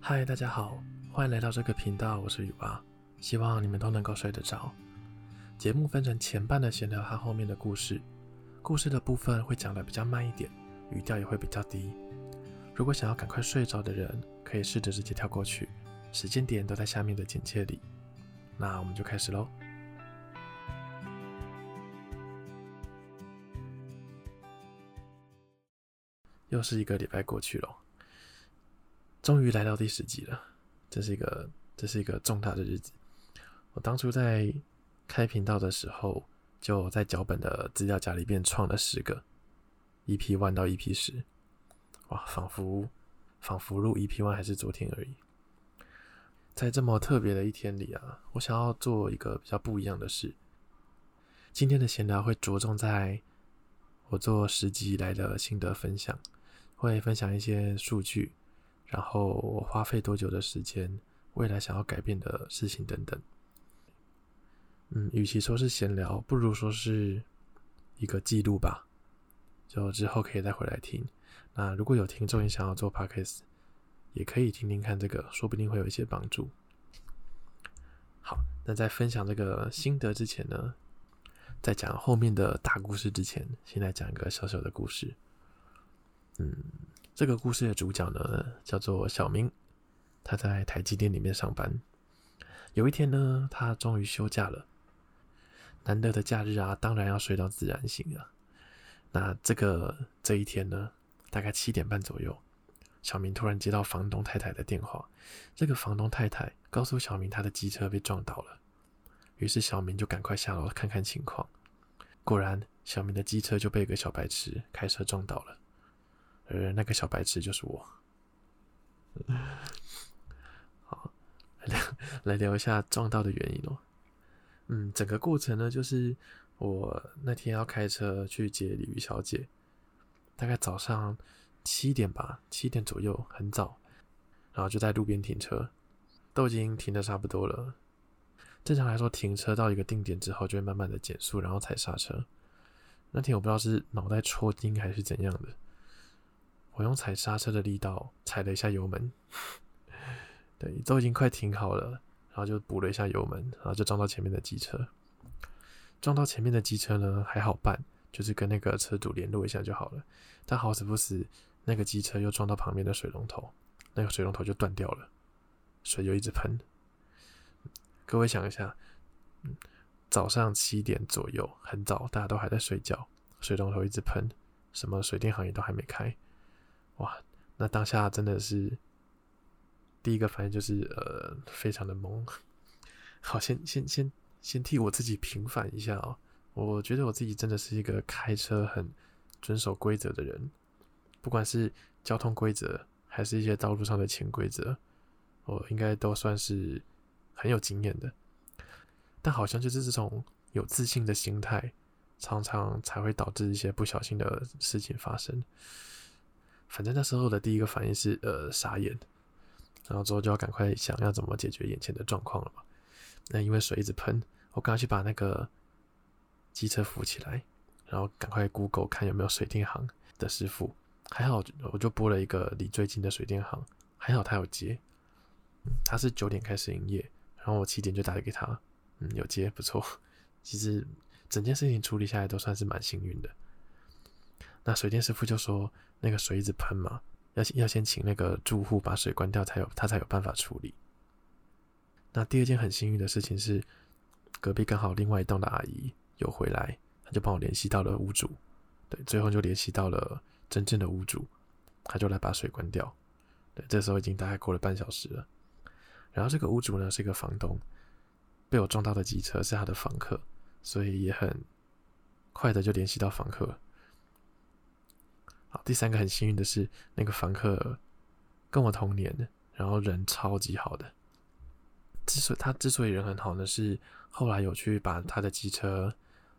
嗨，大家好，欢迎来到这个频道，我是雨蛙，希望你们都能够睡得着。节目分成前半的闲聊和后面的故事，故事的部分会讲得比较慢一点，语调也会比较低。如果想要赶快睡着的人，可以试着直接跳过去，时间点都在下面的简介里。那我们就开始喽。又是一个礼拜过去了。终于来到第十集了，这是一个这是一个重大的日子。我当初在开频道的时候，就在脚本的资料夹里边创了十个 EP one 到 EP 十，哇，仿佛仿佛录 EP one 还是昨天而已。在这么特别的一天里啊，我想要做一个比较不一样的事。今天的闲聊会着重在我做十集以来的心得分享，会分享一些数据。然后我花费多久的时间，未来想要改变的事情等等。嗯，与其说是闲聊，不如说是一个记录吧。就之后可以再回来听。那如果有听众也想要做 Podcast，也可以听听看这个，说不定会有一些帮助。好，那在分享这个心得之前呢，在讲后面的大故事之前，先来讲一个小小的故事。嗯。这个故事的主角呢，叫做小明，他在台积电里面上班。有一天呢，他终于休假了。难得的假日啊，当然要睡到自然醒啊。那这个这一天呢，大概七点半左右，小明突然接到房东太太的电话。这个房东太太告诉小明，他的机车被撞倒了。于是小明就赶快下楼看看情况。果然，小明的机车就被一个小白痴开车撞倒了。而那个小白痴就是我。好，来聊来聊一下撞到的原因哦。嗯，整个过程呢，就是我那天要开车去接鲤鱼小姐，大概早上七点吧，七点左右，很早，然后就在路边停车，都已经停的差不多了。正常来说，停车到一个定点之后，就会慢慢的减速，然后踩刹车。那天我不知道是脑袋抽筋还是怎样的。我用踩刹车的力道踩了一下油门，对，都已经快停好了，然后就补了一下油门，然后就撞到前面的机车。撞到前面的机车呢，还好办，就是跟那个车主联络一下就好了。但好死不死，那个机车又撞到旁边的水龙头，那个水龙头就断掉了，水就一直喷。各位想一下，嗯，早上七点左右，很早，大家都还在睡觉，水龙头一直喷，什么水电行业都还没开。哇，那当下真的是第一个反应就是呃，非常的懵。好，先先先先替我自己平反一下哦。我觉得我自己真的是一个开车很遵守规则的人，不管是交通规则还是一些道路上的潜规则，我应该都算是很有经验的。但好像就是这种有自信的心态，常常才会导致一些不小心的事情发生。反正那时候的第一个反应是呃傻眼，然后之后就要赶快想要怎么解决眼前的状况了嘛。那因为水一直喷，我赶快去把那个机车扶起来，然后赶快 Google 看有没有水电行的师傅。还好我就拨了一个离最近的水电行，还好他有接。他是九点开始营业，然后我七点就打给他，嗯，有接，不错。其实整件事情处理下来都算是蛮幸运的。那水电师傅就说，那个水一直喷嘛，要要先请那个住户把水关掉，才有他才有办法处理。那第二件很幸运的事情是，隔壁刚好另外一栋的阿姨有回来，他就帮我联系到了屋主，对，最后就联系到了真正的屋主，他就来把水关掉。对，这时候已经大概过了半小时了。然后这个屋主呢是一个房东，被我撞到的机车是他的房客，所以也很快的就联系到房客。好，第三个很幸运的是，那个房客跟我同年，然后人超级好的。之所以他之所以人很好呢，是后来有去把他的机车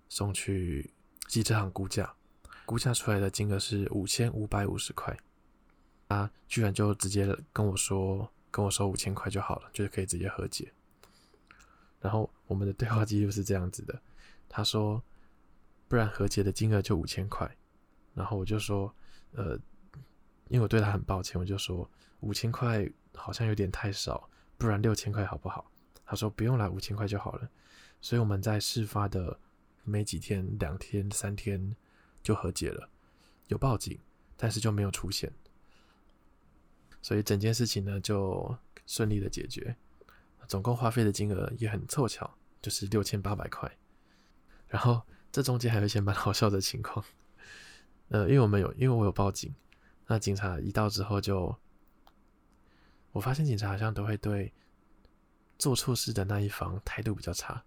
送去机车行估价，估价出来的金额是五千五百五十块，他居然就直接跟我说，跟我说五千块就好了，就是可以直接和解。然后我们的对话记录是这样子的，他说，不然和解的金额就五千块。然后我就说，呃，因为我对他很抱歉，我就说五千块好像有点太少，不然六千块好不好？他说不用了，五千块就好了。所以我们在事发的没几天，两天、三天就和解了，有报警，但是就没有出现，所以整件事情呢就顺利的解决，总共花费的金额也很凑巧，就是六千八百块。然后这中间还有一些蛮好笑的情况，呃，因为我们有，因为我有报警，那警察一到之后就，我发现警察好像都会对做错事的那一方态度比较差。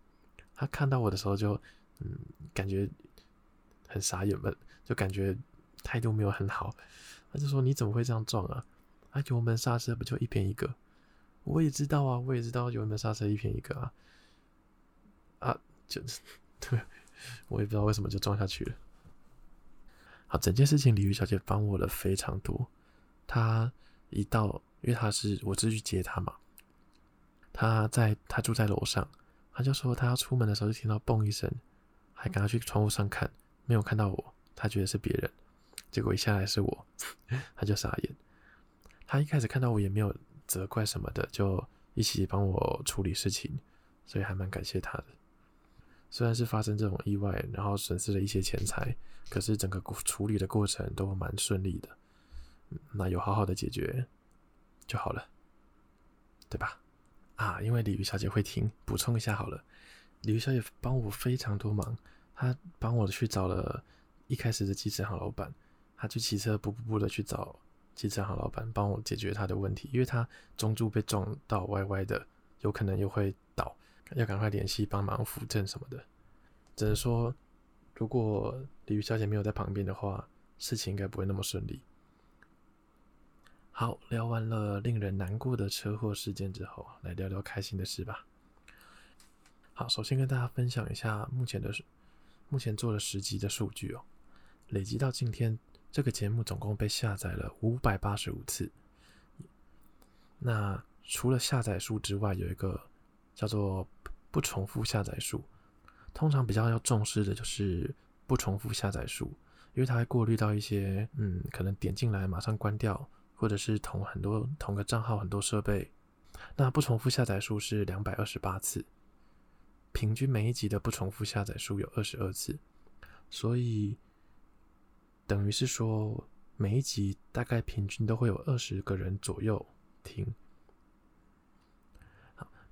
他看到我的时候就，嗯，感觉很傻眼吧，就感觉态度没有很好。他就说：“你怎么会这样撞啊？啊，油门刹车不就一边一个？我也知道啊，我也知道油门刹车一边一个啊，啊，就是。”对，我也不知道为什么就撞下去了。好，整件事情李玉小姐帮我了非常多。她一到，因为她是我是去接她嘛，她在她住在楼上，她就说她要出门的时候就听到嘣一声，还赶快去窗户上看，没有看到我，她觉得是别人，结果一下来是我，她就傻眼。她一开始看到我也没有责怪什么的，就一起帮我处理事情，所以还蛮感谢她的。虽然是发生这种意外，然后损失了一些钱财，可是整个处理的过程都蛮顺利的。那有好好的解决就好了，对吧？啊，因为鲤鱼小姐会听，补充一下好了。鲤鱼小姐帮我非常多忙，她帮我去找了一开始的机车行老板，她就骑车步步步的去找机车行老板，帮我解决他的问题，因为他中柱被撞到歪歪的，有可能又会。要赶快联系帮忙扶正什么的，只能说，如果鲤鱼小姐没有在旁边的话，事情应该不会那么顺利。好，聊完了令人难过的车祸事件之后，来聊聊开心的事吧。好，首先跟大家分享一下目前的目前做了十集的数据哦，累积到今天，这个节目总共被下载了五百八十五次。那除了下载数之外，有一个叫做不重复下载数，通常比较要重视的就是不重复下载数，因为它会过滤到一些嗯，可能点进来马上关掉，或者是同很多同个账号很多设备。那不重复下载数是两百二十八次，平均每一集的不重复下载数有二十二次，所以等于是说每一集大概平均都会有二十个人左右听。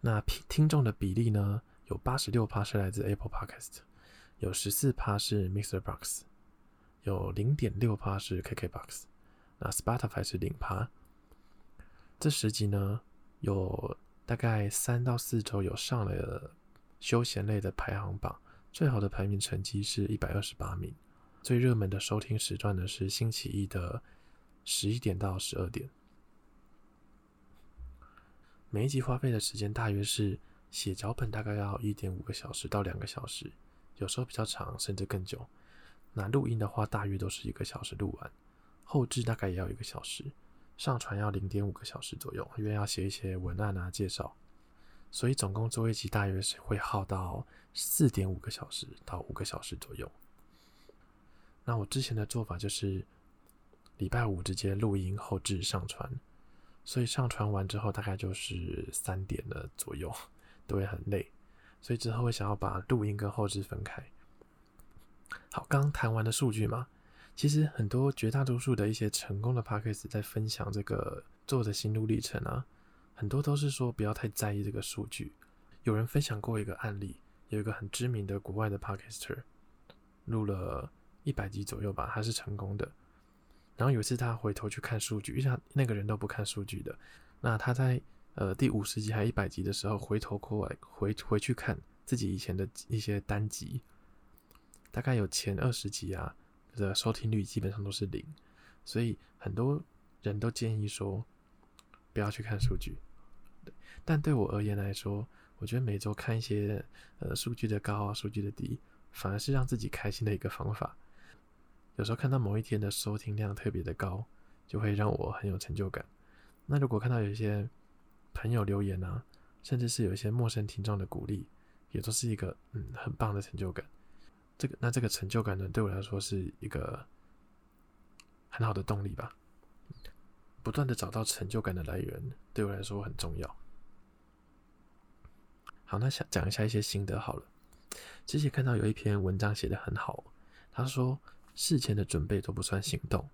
那听众的比例呢？有八十六趴是来自 Apple Podcast，有十四趴是 Mixer Box，有零点六趴是 KK Box，那 Spotify 是零趴。这十集呢，有大概三到四周有上了休闲类的排行榜，最好的排名成绩是一百二十八名，最热门的收听时段呢是星期一的十一点到十二点。每一集花费的时间大约是写脚本，大概要一点五个小时到两个小时，有时候比较长，甚至更久。那录音的话，大约都是一个小时录完，后置大概也要一个小时，上传要零点五个小时左右，因为要写一些文案啊、介绍，所以总共做一集大约是会耗到四点五个小时到五个小时左右。那我之前的做法就是礼拜五直接录音、后置、上传。所以上传完之后，大概就是三点了左右，都会很累。所以之后会想要把录音跟后置分开。好，刚谈完的数据嘛，其实很多绝大多数的一些成功的 Podcast 在分享这个做的心路历程啊，很多都是说不要太在意这个数据。有人分享过一个案例，有一个很知名的国外的 Podcaster 录了一百集左右吧，还是成功的。然后有一次他回头去看数据，因为他那个人都不看数据的。那他在呃第五十集还一百集的时候，回头过来回回去看自己以前的一些单集，大概有前二十集啊的收听率基本上都是零，所以很多人都建议说不要去看数据。但对我而言来说，我觉得每周看一些呃数据的高啊，数据的低，反而是让自己开心的一个方法。有时候看到某一天的收听量特别的高，就会让我很有成就感。那如果看到有一些朋友留言啊，甚至是有一些陌生听众的鼓励，也都是一个嗯很棒的成就感。这个那这个成就感呢，对我来说是一个很好的动力吧。不断的找到成就感的来源，对我来说很重要。好，那想讲一下一些心得好了。之前看到有一篇文章写得很好，他说事前的准备都不算行动，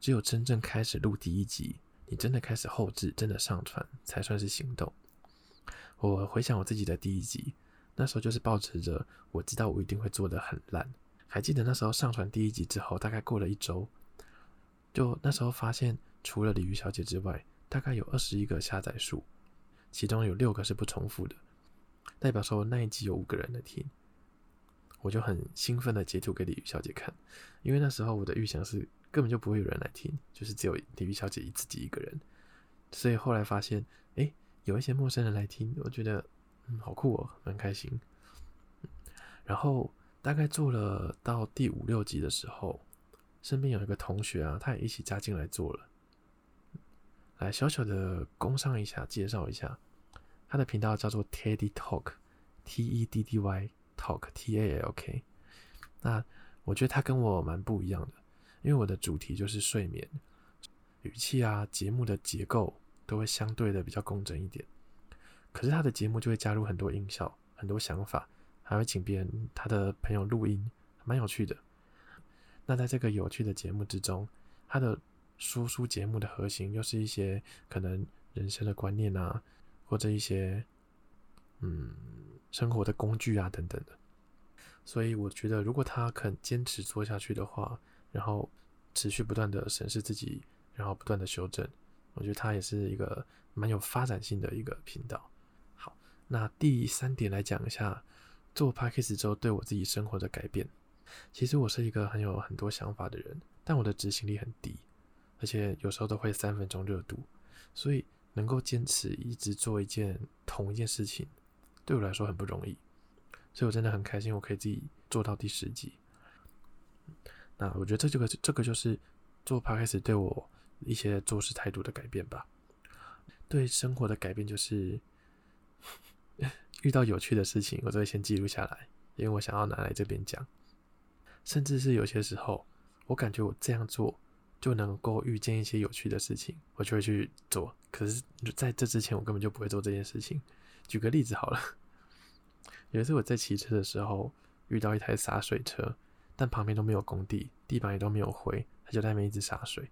只有真正开始录第一集，你真的开始后置，真的上传，才算是行动。我回想我自己的第一集，那时候就是抱持着我知道我一定会做的很烂。还记得那时候上传第一集之后，大概过了一周，就那时候发现，除了鲤鱼小姐之外，大概有二十一个下载数，其中有六个是不重复的，代表说那一集有五个人的听。我就很兴奋的截图给鲤鱼小姐看，因为那时候我的预想是根本就不会有人来听，就是只有鲤鱼小姐自己一个人。所以后来发现，哎，有一些陌生人来听，我觉得嗯好酷哦，蛮开心。然后。大概做了到第五六集的时候，身边有一个同学啊，他也一起加进来做了。来小小的工商一下，介绍一下，他的频道叫做 Teddy Talk，T E D D Y Talk，T A L K。那我觉得他跟我蛮不一样的，因为我的主题就是睡眠，语气啊，节目的结构都会相对的比较工整一点。可是他的节目就会加入很多音效，很多想法。还会请别人他的朋友录音，蛮有趣的。那在这个有趣的节目之中，他的说书节目的核心又是一些可能人生的观念啊，或者一些嗯生活的工具啊等等的。所以我觉得，如果他肯坚持做下去的话，然后持续不断的审视自己，然后不断的修正，我觉得他也是一个蛮有发展性的一个频道。好，那第三点来讲一下。做 Podcast 之后对我自己生活的改变，其实我是一个很有很多想法的人，但我的执行力很低，而且有时候都会三分钟热度，所以能够坚持一直做一件同一件事情，对我来说很不容易，所以我真的很开心，我可以自己做到第十集。那我觉得这这个这个就是做 Podcast 对我一些做事态度的改变吧，对生活的改变就是。遇到有趣的事情，我都会先记录下来，因为我想要拿来这边讲。甚至是有些时候，我感觉我这样做就能够遇见一些有趣的事情，我就会去做。可是在这之前，我根本就不会做这件事情。举个例子好了，有一次我在骑车的时候遇到一台洒水车，但旁边都没有工地，地板也都没有灰，它就在那边一直洒水。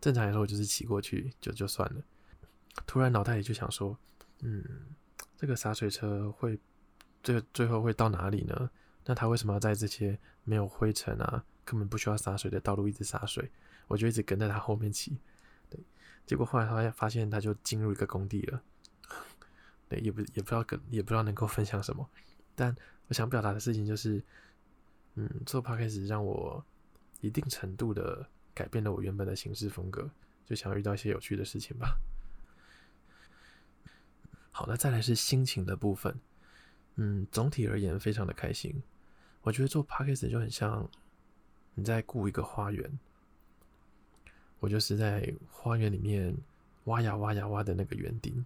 正常来说，我就是骑过去就就算了。突然脑袋里就想说，嗯。这个洒水车会最最后会到哪里呢？那他为什么要在这些没有灰尘啊、根本不需要洒水的道路一直洒水？我就一直跟在他后面骑。对，结果后来发现发现他就进入一个工地了。对，也不也不知道跟也不知道能够分享什么。但我想表达的事情就是，嗯，做 Podcast 让我一定程度的改变了我原本的行事风格，就想要遇到一些有趣的事情吧。好，那再来是心情的部分。嗯，总体而言非常的开心。我觉得做 Podcast 就很像你在雇一个花园，我就是在花园里面挖呀挖呀挖的那个园丁。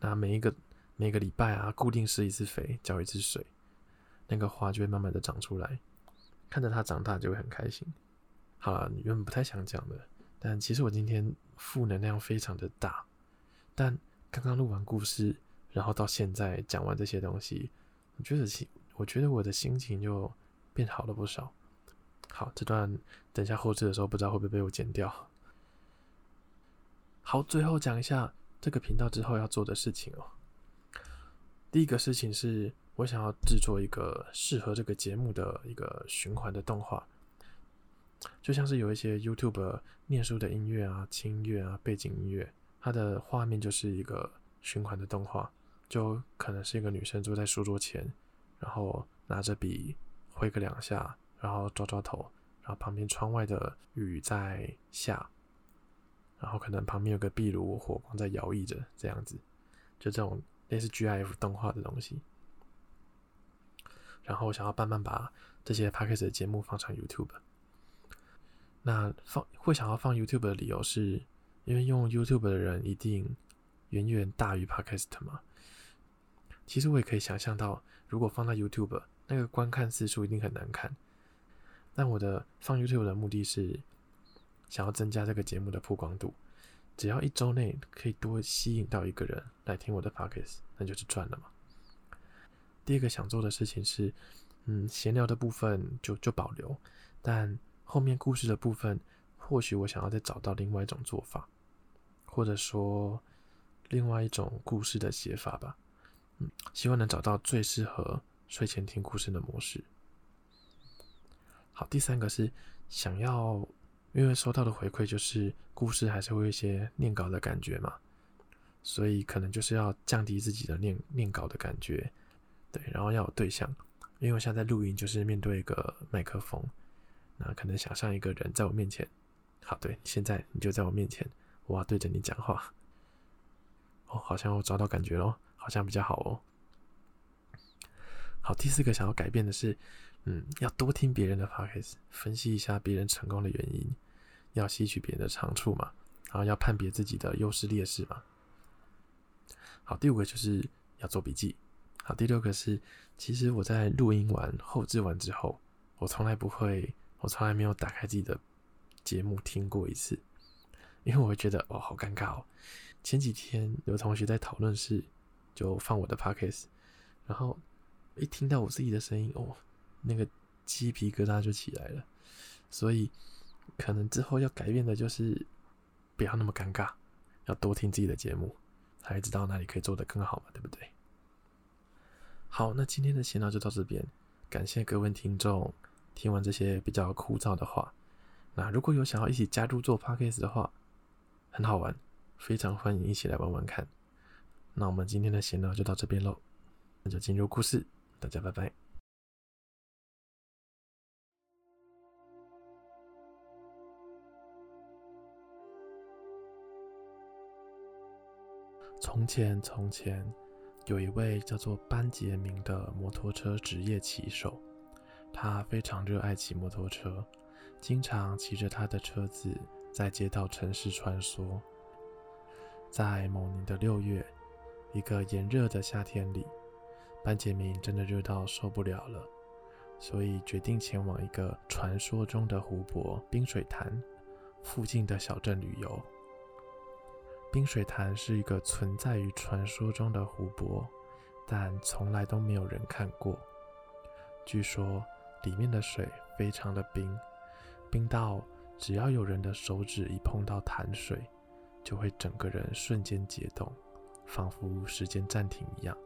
那每一个每个礼拜啊，固定施一次肥，浇一次水，那个花就会慢慢的长出来。看着它长大就会很开心。好了，原本不太想讲的，但其实我今天负能量非常的大，但。刚刚录完故事，然后到现在讲完这些东西，我觉得心，我觉得我的心情就变好了不少。好，这段等一下后制的时候，不知道会不会被我剪掉。好，最后讲一下这个频道之后要做的事情哦。第一个事情是我想要制作一个适合这个节目的一个循环的动画，就像是有一些 YouTube 念书的音乐啊、轻音乐啊、背景音乐。它的画面就是一个循环的动画，就可能是一个女生坐在书桌前，然后拿着笔挥个两下，然后抓抓头，然后旁边窗外的雨在下，然后可能旁边有个壁炉火光在摇曳着，这样子，就这种类似 GIF 动画的东西。然后想要慢慢把这些 Podcast 的节目放上 YouTube。那放会想要放 YouTube 的理由是。因为用 YouTube 的人一定远远大于 Podcast 嘛。其实我也可以想象到，如果放在 YouTube，那个观看次数一定很难看。但我的放 YouTube 的目的是，想要增加这个节目的曝光度，只要一周内可以多吸引到一个人来听我的 podcast，那就是赚了嘛。第二个想做的事情是，嗯，闲聊的部分就就保留，但后面故事的部分，或许我想要再找到另外一种做法，或者说另外一种故事的写法吧。嗯，希望能找到最适合睡前听故事的模式。好，第三个是想要，因为收到的回馈就是故事还是会有一些念稿的感觉嘛，所以可能就是要降低自己的念念稿的感觉。对，然后要有对象，因为我现在录音，就是面对一个麦克风，那可能想象一个人在我面前。好，对，现在你就在我面前，我要对着你讲话。哦，好像我找到感觉咯，好像比较好哦。好，第四个想要改变的是，嗯，要多听别人的 podcast，分析一下别人成功的原因，要吸取别人的长处嘛，然后要判别自己的优势劣势嘛。好，第五个就是要做笔记。好，第六个是，其实我在录音完、后制完之后，我从来不会，我从来没有打开自己的节目听过一次，因为我会觉得哦，好尴尬哦。前几天有同学在讨论室就放我的 podcast，然后一听到我自己的声音，哦，那个鸡皮疙瘩就起来了。所以可能之后要改变的就是不要那么尴尬，要多听自己的节目，才知道哪里可以做得更好嘛，对不对？好，那今天的闲聊就到这边，感谢各位听众听完这些比较枯燥的话。那如果有想要一起加入做 podcast 的话，很好玩，非常欢迎一起来玩玩看。那我们今天的闲聊就到这边喽，那就进入故事，大家拜拜。从前，从前。有一位叫做班杰明的摩托车职业骑手，他非常热爱骑摩托车，经常骑着他的车子在街道城市穿梭。在某年的六月，一个炎热的夏天里，班杰明真的热到受不了了，所以决定前往一个传说中的湖泊——冰水潭附近的小镇旅游。冰水潭是一个存在于传说中的湖泊，但从来都没有人看过。据说里面的水非常的冰，冰到只要有人的手指一碰到潭水，就会整个人瞬间解冻，仿佛时间暂停一样。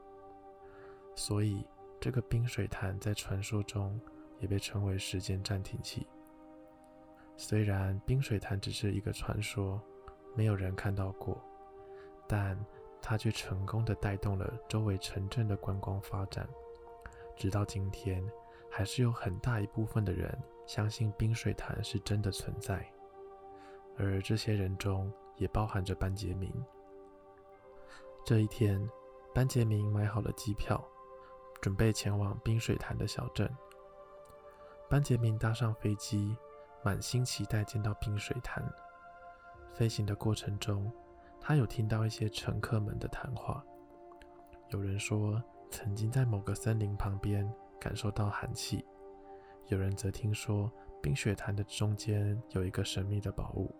所以这个冰水潭在传说中也被称为时间暂停器。虽然冰水潭只是一个传说。没有人看到过，但它却成功的带动了周围城镇的观光发展。直到今天，还是有很大一部分的人相信冰水潭是真的存在，而这些人中也包含着班杰明。这一天，班杰明买好了机票，准备前往冰水潭的小镇。班杰明搭上飞机，满心期待见到冰水潭。飞行的过程中，他有听到一些乘客们的谈话。有人说曾经在某个森林旁边感受到寒气，有人则听说冰雪潭的中间有一个神秘的宝物。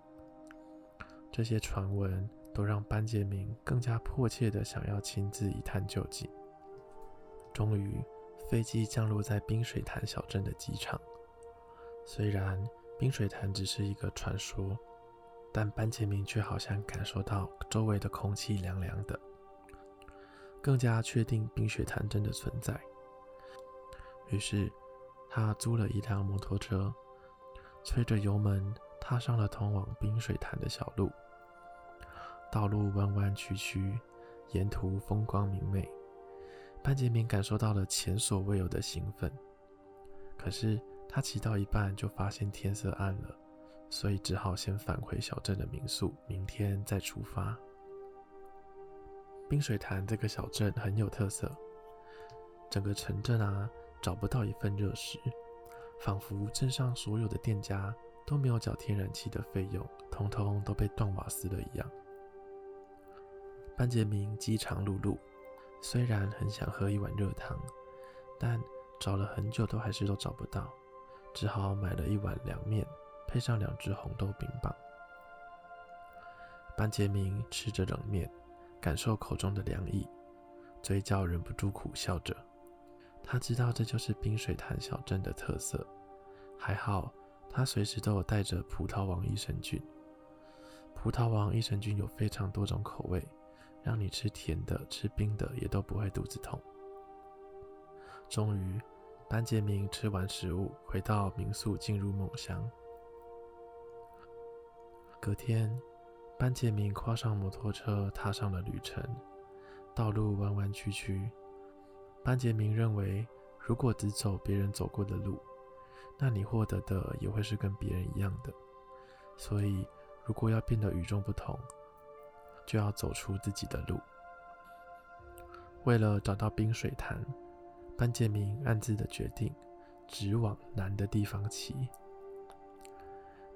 这些传闻都让班杰明更加迫切地想要亲自一探究竟。终于，飞机降落在冰水潭小镇的机场。虽然冰水潭只是一个传说。但班杰明却好像感受到周围的空气凉凉的，更加确定冰雪潭真的存在。于是，他租了一辆摩托车，催着油门，踏上了通往冰水潭的小路。道路弯弯曲曲，沿途风光明媚。班杰明感受到了前所未有的兴奋。可是，他骑到一半就发现天色暗了。所以只好先返回小镇的民宿，明天再出发。冰水潭这个小镇很有特色，整个城镇啊找不到一份热食，仿佛镇上所有的店家都没有缴天然气的费用，通通都被断瓦斯了一样。班杰明饥肠辘辘，虽然很想喝一碗热汤，但找了很久都还是都找不到，只好买了一碗凉面。配上两只红豆冰棒，班杰明吃着冷面，感受口中的凉意，嘴角忍不住苦笑着。他知道这就是冰水潭小镇的特色。还好，他随时都有带着葡萄王益生菌。葡萄王益生菌有非常多种口味，让你吃甜的、吃冰的也都不会肚子痛。终于，班杰明吃完食物，回到民宿，进入梦乡。隔天，班杰明跨上摩托车，踏上了旅程。道路弯弯曲曲，班杰明认为，如果只走别人走过的路，那你获得的也会是跟别人一样的。所以，如果要变得与众不同，就要走出自己的路。为了找到冰水潭，班杰明暗自的决定，直往南的地方骑。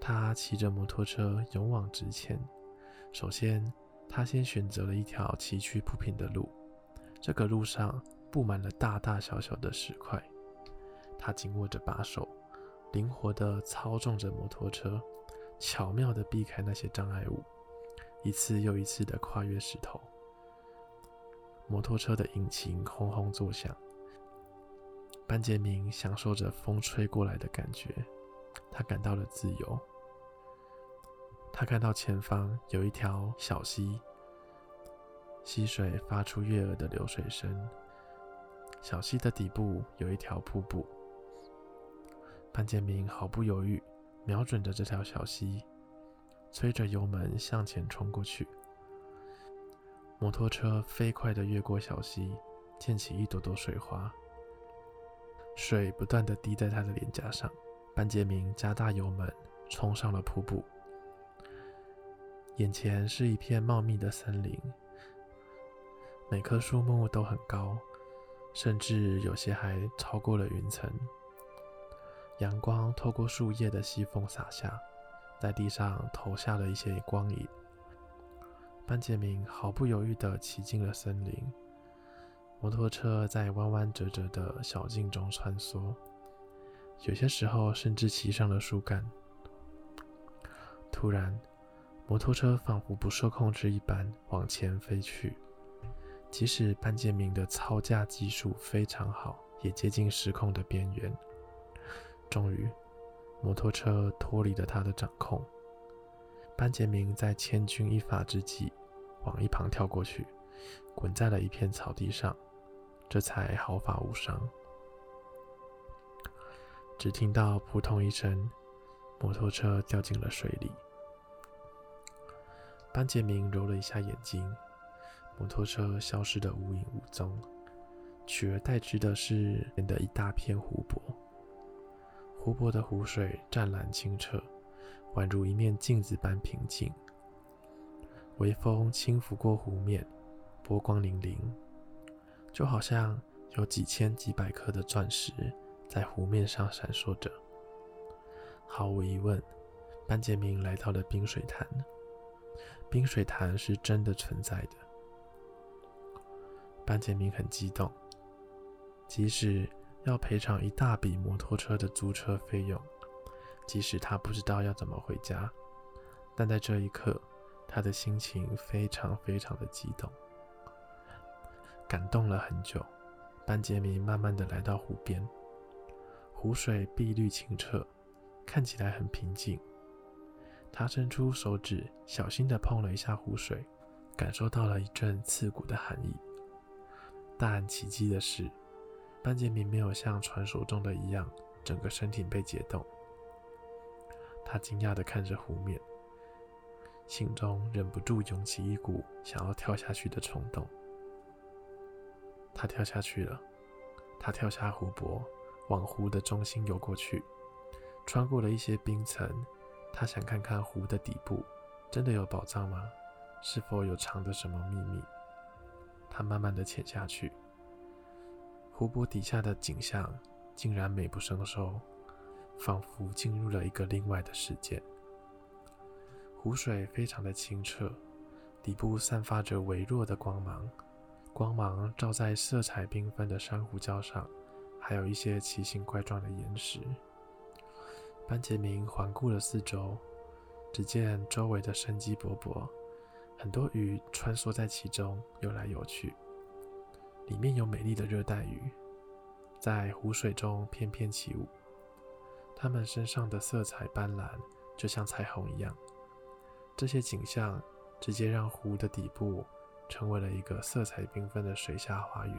他骑着摩托车勇往直前。首先，他先选择了一条崎岖不平的路，这个路上布满了大大小小的石块。他紧握着把手，灵活地操纵着摩托车，巧妙地避开那些障碍物，一次又一次地跨越石头。摩托车的引擎轰轰作响，班杰明享受着风吹过来的感觉，他感到了自由。他看到前方有一条小溪，溪水发出悦耳的流水声。小溪的底部有一条瀑布。班杰明毫不犹豫，瞄准着这条小溪，催着油门向前冲过去。摩托车飞快地越过小溪，溅起一朵朵水花，水不断地滴在他的脸颊上。班杰明加大油门，冲上了瀑布。眼前是一片茂密的森林，每棵树木都很高，甚至有些还超过了云层。阳光透过树叶的细缝洒下，在地上投下了一些光影。班杰明毫不犹豫地骑进了森林，摩托车在弯弯折折的小径中穿梭，有些时候甚至骑上了树干。突然，摩托车仿佛不受控制一般往前飞去，即使班杰明的操驾技术非常好，也接近失控的边缘。终于，摩托车脱离了他的掌控。班杰明在千钧一发之际往一旁跳过去，滚在了一片草地上，这才毫发无伤。只听到扑通一声，摩托车掉进了水里。班杰明揉了一下眼睛，摩托车消失得无影无踪，取而代之的是变得一大片湖泊。湖泊的湖水湛蓝清澈，宛如一面镜子般平静。微风轻拂过湖面，波光粼粼，就好像有几千几百颗的钻石在湖面上闪烁着。毫无疑问，班杰明来到了冰水潭。冰水潭是真的存在的。班杰明很激动，即使要赔偿一大笔摩托车的租车费用，即使他不知道要怎么回家，但在这一刻，他的心情非常非常的激动。感动了很久，班杰明慢慢的来到湖边，湖水碧绿清澈，看起来很平静。他伸出手指，小心地碰了一下湖水，感受到了一阵刺骨的寒意。但奇迹的是，班杰明没有像传说中的一样，整个身体被解冻。他惊讶地看着湖面，心中忍不住涌起一股想要跳下去的冲动。他跳下去了，他跳下湖泊，往湖的中心游过去，穿过了一些冰层。他想看看湖的底部，真的有宝藏吗？是否有藏着什么秘密？他慢慢的潜下去，湖泊底下的景象竟然美不胜收，仿佛进入了一个另外的世界。湖水非常的清澈，底部散发着微弱的光芒，光芒照在色彩缤纷的珊瑚礁上，还有一些奇形怪状的岩石。班杰明环顾了四周，只见周围的生机勃勃，很多鱼穿梭在其中，游来游去。里面有美丽的热带鱼，在湖水中翩翩起舞。它们身上的色彩斑斓，就像彩虹一样。这些景象直接让湖的底部成为了一个色彩缤纷的水下花园。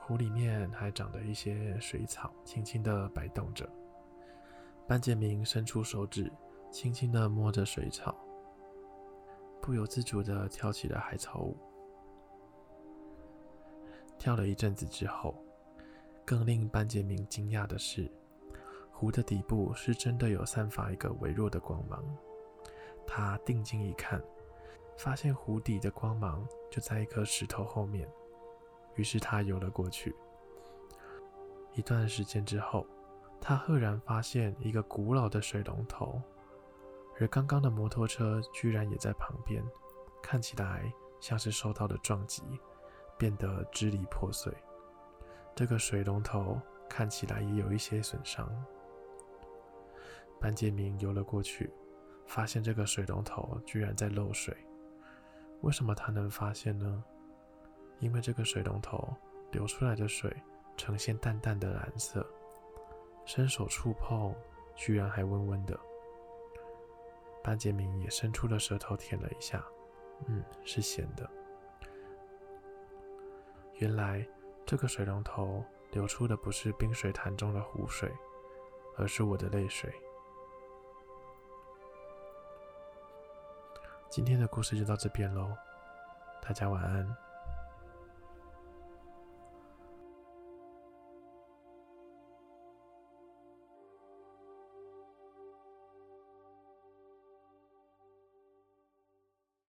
湖里面还长着一些水草，轻轻地摆动着。班杰明伸出手指，轻轻地摸着水草，不由自主地跳起了海草舞。跳了一阵子之后，更令班杰明惊讶的是，湖的底部是真的有散发一个微弱的光芒。他定睛一看，发现湖底的光芒就在一颗石头后面。于是他游了过去。一段时间之后，他赫然发现一个古老的水龙头，而刚刚的摩托车居然也在旁边，看起来像是受到了撞击，变得支离破碎。这个水龙头看起来也有一些损伤。班杰明游了过去，发现这个水龙头居然在漏水。为什么他能发现呢？因为这个水龙头流出来的水呈现淡淡的蓝色，伸手触碰，居然还温温的。班杰明也伸出了舌头舔了一下，嗯，是咸的。原来这个水龙头流出的不是冰水潭中的湖水，而是我的泪水。今天的故事就到这边喽，大家晚安。